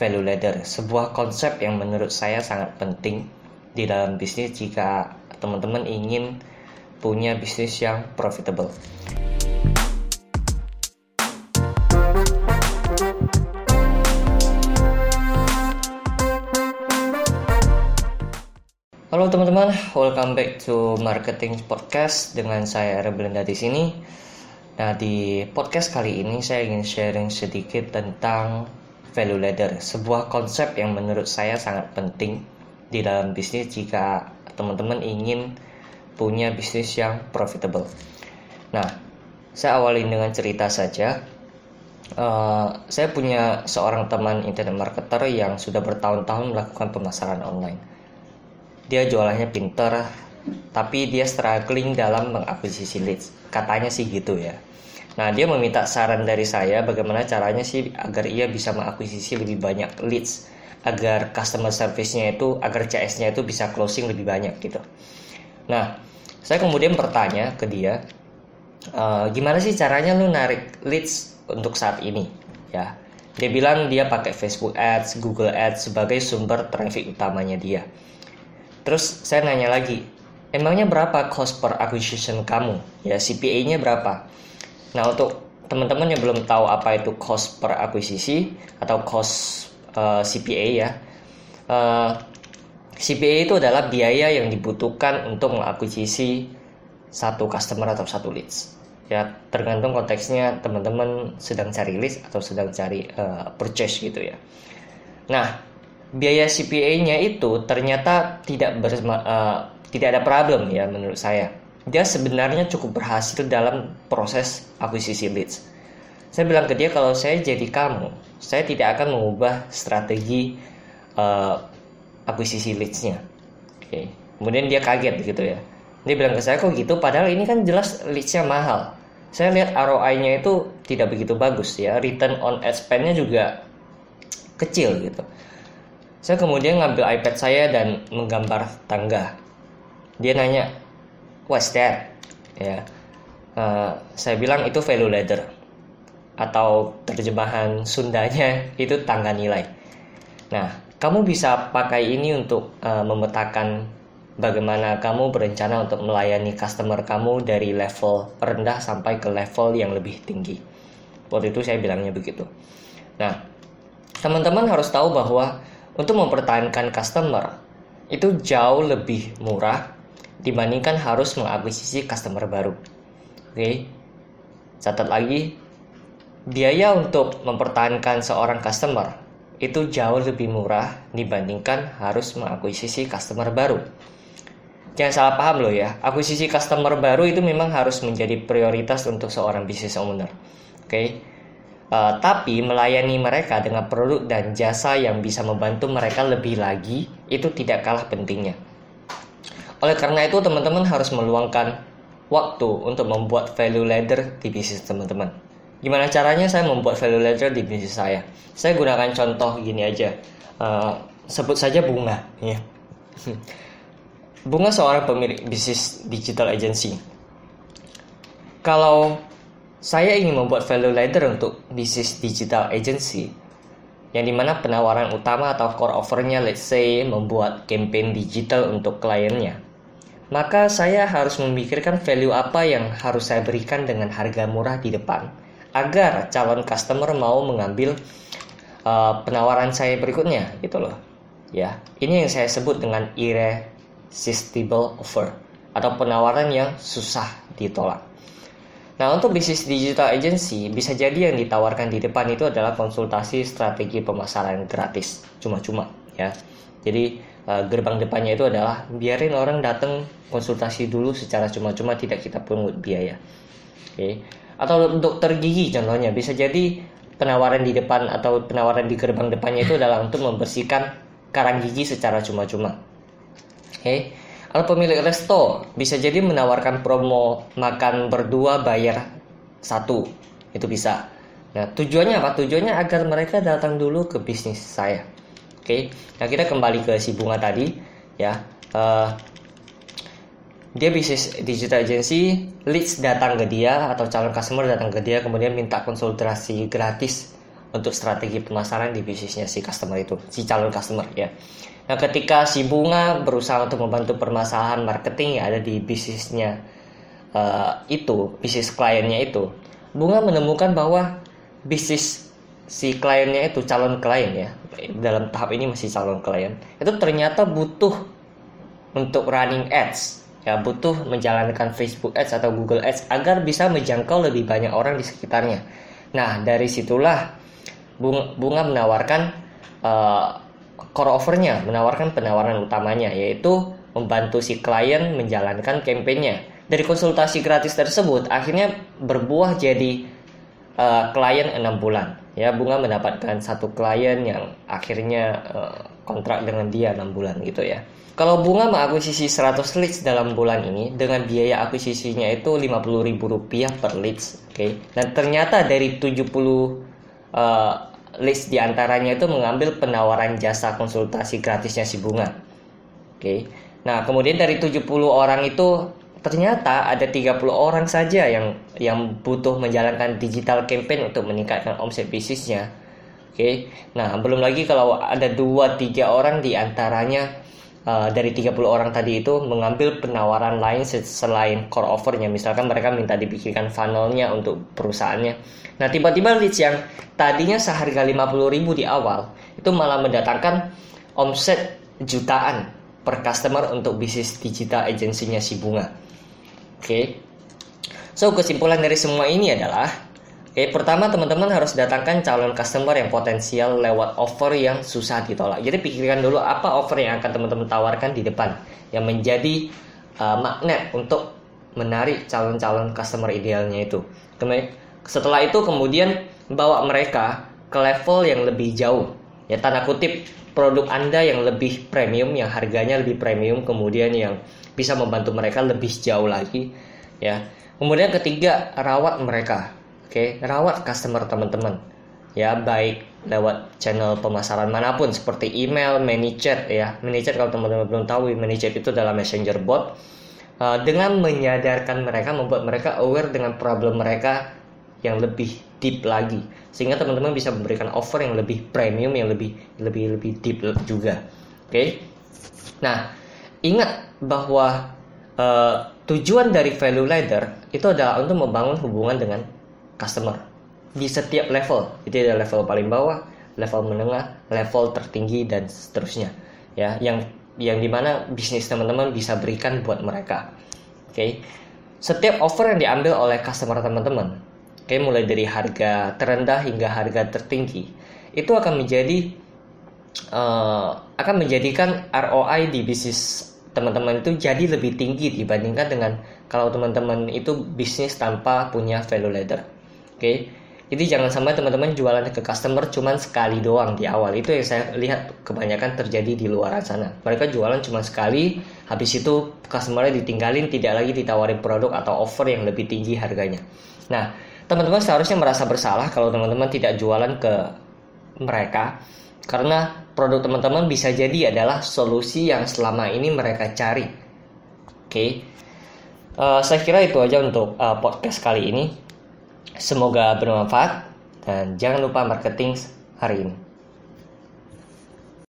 value ladder, sebuah konsep yang menurut saya sangat penting di dalam bisnis jika teman-teman ingin punya bisnis yang profitable. Halo teman-teman, welcome back to Marketing Podcast dengan saya Rebelenda di sini. Nah, di podcast kali ini saya ingin sharing sedikit tentang value ladder, sebuah konsep yang menurut saya sangat penting di dalam bisnis jika teman-teman ingin punya bisnis yang profitable. Nah, saya awali dengan cerita saja. Uh, saya punya seorang teman internet marketer yang sudah bertahun-tahun melakukan pemasaran online dia jualannya pinter tapi dia struggling dalam mengakuisisi leads katanya sih gitu ya nah dia meminta saran dari saya bagaimana caranya sih agar ia bisa mengakuisisi lebih banyak leads agar customer service-nya itu agar CS-nya itu bisa closing lebih banyak gitu nah saya kemudian bertanya ke dia e, gimana sih caranya lu narik leads untuk saat ini ya dia bilang dia pakai Facebook Ads, Google Ads sebagai sumber traffic utamanya dia. Terus saya nanya lagi, emangnya berapa cost per acquisition kamu? Ya CPA-nya berapa? Nah untuk teman-teman yang belum tahu apa itu cost per akuisisi atau cost uh, eh, CPA ya, uh, eh, CPA itu adalah biaya yang dibutuhkan untuk mengakuisisi satu customer atau satu leads. Ya tergantung konteksnya teman-teman sedang cari leads atau sedang cari uh, purchase gitu ya. Nah biaya CPA-nya itu ternyata tidak uh, tidak ada problem ya menurut saya. Dia sebenarnya cukup berhasil dalam proses akuisisi leads. Saya bilang ke dia kalau saya jadi kamu, saya tidak akan mengubah strategi uh, akuisisi leads-nya. Oke. Okay. Kemudian dia kaget gitu ya. Dia bilang ke saya kok gitu padahal ini kan jelas leads-nya mahal. Saya lihat ROI-nya itu tidak begitu bagus ya. Return on ad spend-nya juga kecil gitu. Saya kemudian ngambil iPad saya dan menggambar tangga. Dia nanya, what's? Ya, uh, saya bilang itu value ladder atau terjemahan Sundanya itu tangga nilai. Nah, kamu bisa pakai ini untuk uh, memetakan bagaimana kamu berencana untuk melayani customer kamu dari level rendah sampai ke level yang lebih tinggi. Waktu itu saya bilangnya begitu. Nah, teman-teman harus tahu bahwa untuk mempertahankan customer itu jauh lebih murah dibandingkan harus mengakuisisi customer baru. Oke. Catat lagi, biaya untuk mempertahankan seorang customer itu jauh lebih murah dibandingkan harus mengakuisisi customer baru. Jangan salah paham loh ya, akuisisi customer baru itu memang harus menjadi prioritas untuk seorang business owner. Oke. Uh, tapi melayani mereka dengan produk dan jasa yang bisa membantu mereka lebih lagi itu tidak kalah pentingnya. Oleh karena itu teman-teman harus meluangkan waktu untuk membuat value ladder di bisnis teman-teman. Gimana caranya saya membuat value ladder di bisnis saya? Saya gunakan contoh gini aja. Uh, sebut saja bunga ya. Bunga seorang pemilik bisnis digital agency. Kalau saya ingin membuat value ladder untuk bisnis digital agency yang di mana penawaran utama atau core offernya let's say membuat campaign digital untuk kliennya maka saya harus memikirkan value apa yang harus saya berikan dengan harga murah di depan agar calon customer mau mengambil uh, penawaran saya berikutnya gitu loh ya ini yang saya sebut dengan irresistible offer atau penawaran yang susah ditolak Nah, untuk bisnis digital agency, bisa jadi yang ditawarkan di depan itu adalah konsultasi strategi pemasaran gratis, cuma-cuma ya. Jadi, uh, gerbang depannya itu adalah biarin orang datang konsultasi dulu secara cuma-cuma tidak kita pungut biaya. Oke. Okay. Atau dokter gigi contohnya bisa jadi penawaran di depan atau penawaran di gerbang depannya itu adalah untuk membersihkan karang gigi secara cuma-cuma. Oke. Okay. Atau pemilik resto bisa jadi menawarkan promo makan berdua bayar satu. Itu bisa. Nah, tujuannya apa? Tujuannya agar mereka datang dulu ke bisnis saya. Oke. Nah, kita kembali ke si bunga tadi ya. Uh, dia bisnis digital agency, leads datang ke dia atau calon customer datang ke dia kemudian minta konsultasi gratis untuk strategi pemasaran di bisnisnya si customer itu, si calon customer ya. Nah, ketika si bunga berusaha untuk membantu permasalahan marketing yang ada di bisnisnya uh, itu, bisnis kliennya itu, bunga menemukan bahwa bisnis si kliennya itu calon klien ya dalam tahap ini masih calon klien itu ternyata butuh untuk running ads ya butuh menjalankan Facebook Ads atau Google Ads agar bisa menjangkau lebih banyak orang di sekitarnya. Nah dari situlah bunga, menawarkan uh, core offernya, menawarkan penawaran utamanya yaitu membantu si klien menjalankan kampanyenya. Dari konsultasi gratis tersebut akhirnya berbuah jadi uh, klien enam bulan ya bunga mendapatkan satu klien yang akhirnya uh, kontrak dengan dia enam bulan gitu ya kalau bunga mengakuisisi 100 leads dalam bulan ini dengan biaya akuisisinya itu Rp50.000 per leads oke okay? dan ternyata dari 70 uh, leads di antaranya itu mengambil penawaran jasa konsultasi gratisnya si bunga oke okay? nah kemudian dari 70 orang itu ternyata ada 30 orang saja yang yang butuh menjalankan digital campaign untuk meningkatkan omset bisnisnya. Oke. Okay? Nah, belum lagi kalau ada 2 3 orang di antaranya uh, dari 30 orang tadi itu mengambil penawaran lain selain core offernya. Misalkan mereka minta dibikinkan funnelnya untuk perusahaannya. Nah, tiba-tiba leads yang tadinya seharga 50.000 di awal itu malah mendatangkan omset jutaan per customer untuk bisnis digital agensinya si Bunga. Oke. Okay. So, kesimpulan dari semua ini adalah Oke, okay, pertama teman-teman harus datangkan calon customer yang potensial lewat offer yang susah ditolak. Jadi pikirkan dulu apa offer yang akan teman-teman tawarkan di depan yang menjadi uh, magnet untuk menarik calon-calon customer idealnya itu. Kemudian setelah itu kemudian bawa mereka ke level yang lebih jauh. Ya tanda kutip produk Anda yang lebih premium, yang harganya lebih premium, kemudian yang bisa membantu mereka lebih jauh lagi ya kemudian ketiga rawat mereka oke okay? rawat customer teman-teman ya baik lewat channel pemasaran mana pun seperti email, ManyChat ya. ManyChat kalau teman-teman belum tahu, ManyChat itu adalah messenger bot. Uh, dengan menyadarkan mereka, membuat mereka aware dengan problem mereka yang lebih deep lagi, sehingga teman-teman bisa memberikan offer yang lebih premium, yang lebih lebih lebih deep juga. Oke. Okay? Nah, ingat bahwa uh, tujuan dari value ladder itu adalah untuk membangun hubungan dengan customer di setiap level. Itu ada level paling bawah, level menengah, level tertinggi dan seterusnya. Ya, yang yang di mana bisnis teman-teman bisa berikan buat mereka. Oke, okay? setiap offer yang diambil oleh customer teman-teman, oke, mulai dari harga terendah hingga harga tertinggi, itu akan menjadi uh, akan menjadikan ROI di bisnis teman-teman itu jadi lebih tinggi dibandingkan dengan kalau teman-teman itu bisnis tanpa punya value ladder. Oke. Okay? Jadi jangan sampai teman-teman jualan ke customer cuman sekali doang di awal. Itu yang saya lihat kebanyakan terjadi di luar sana. Mereka jualan cuma sekali, habis itu customernya ditinggalin, tidak lagi ditawarin produk atau offer yang lebih tinggi harganya. Nah, teman-teman seharusnya merasa bersalah kalau teman-teman tidak jualan ke mereka karena produk teman-teman bisa jadi adalah solusi yang selama ini mereka cari. Oke, okay. uh, eh, saya kira itu aja untuk uh, podcast kali ini. Semoga bermanfaat dan jangan lupa marketing hari ini.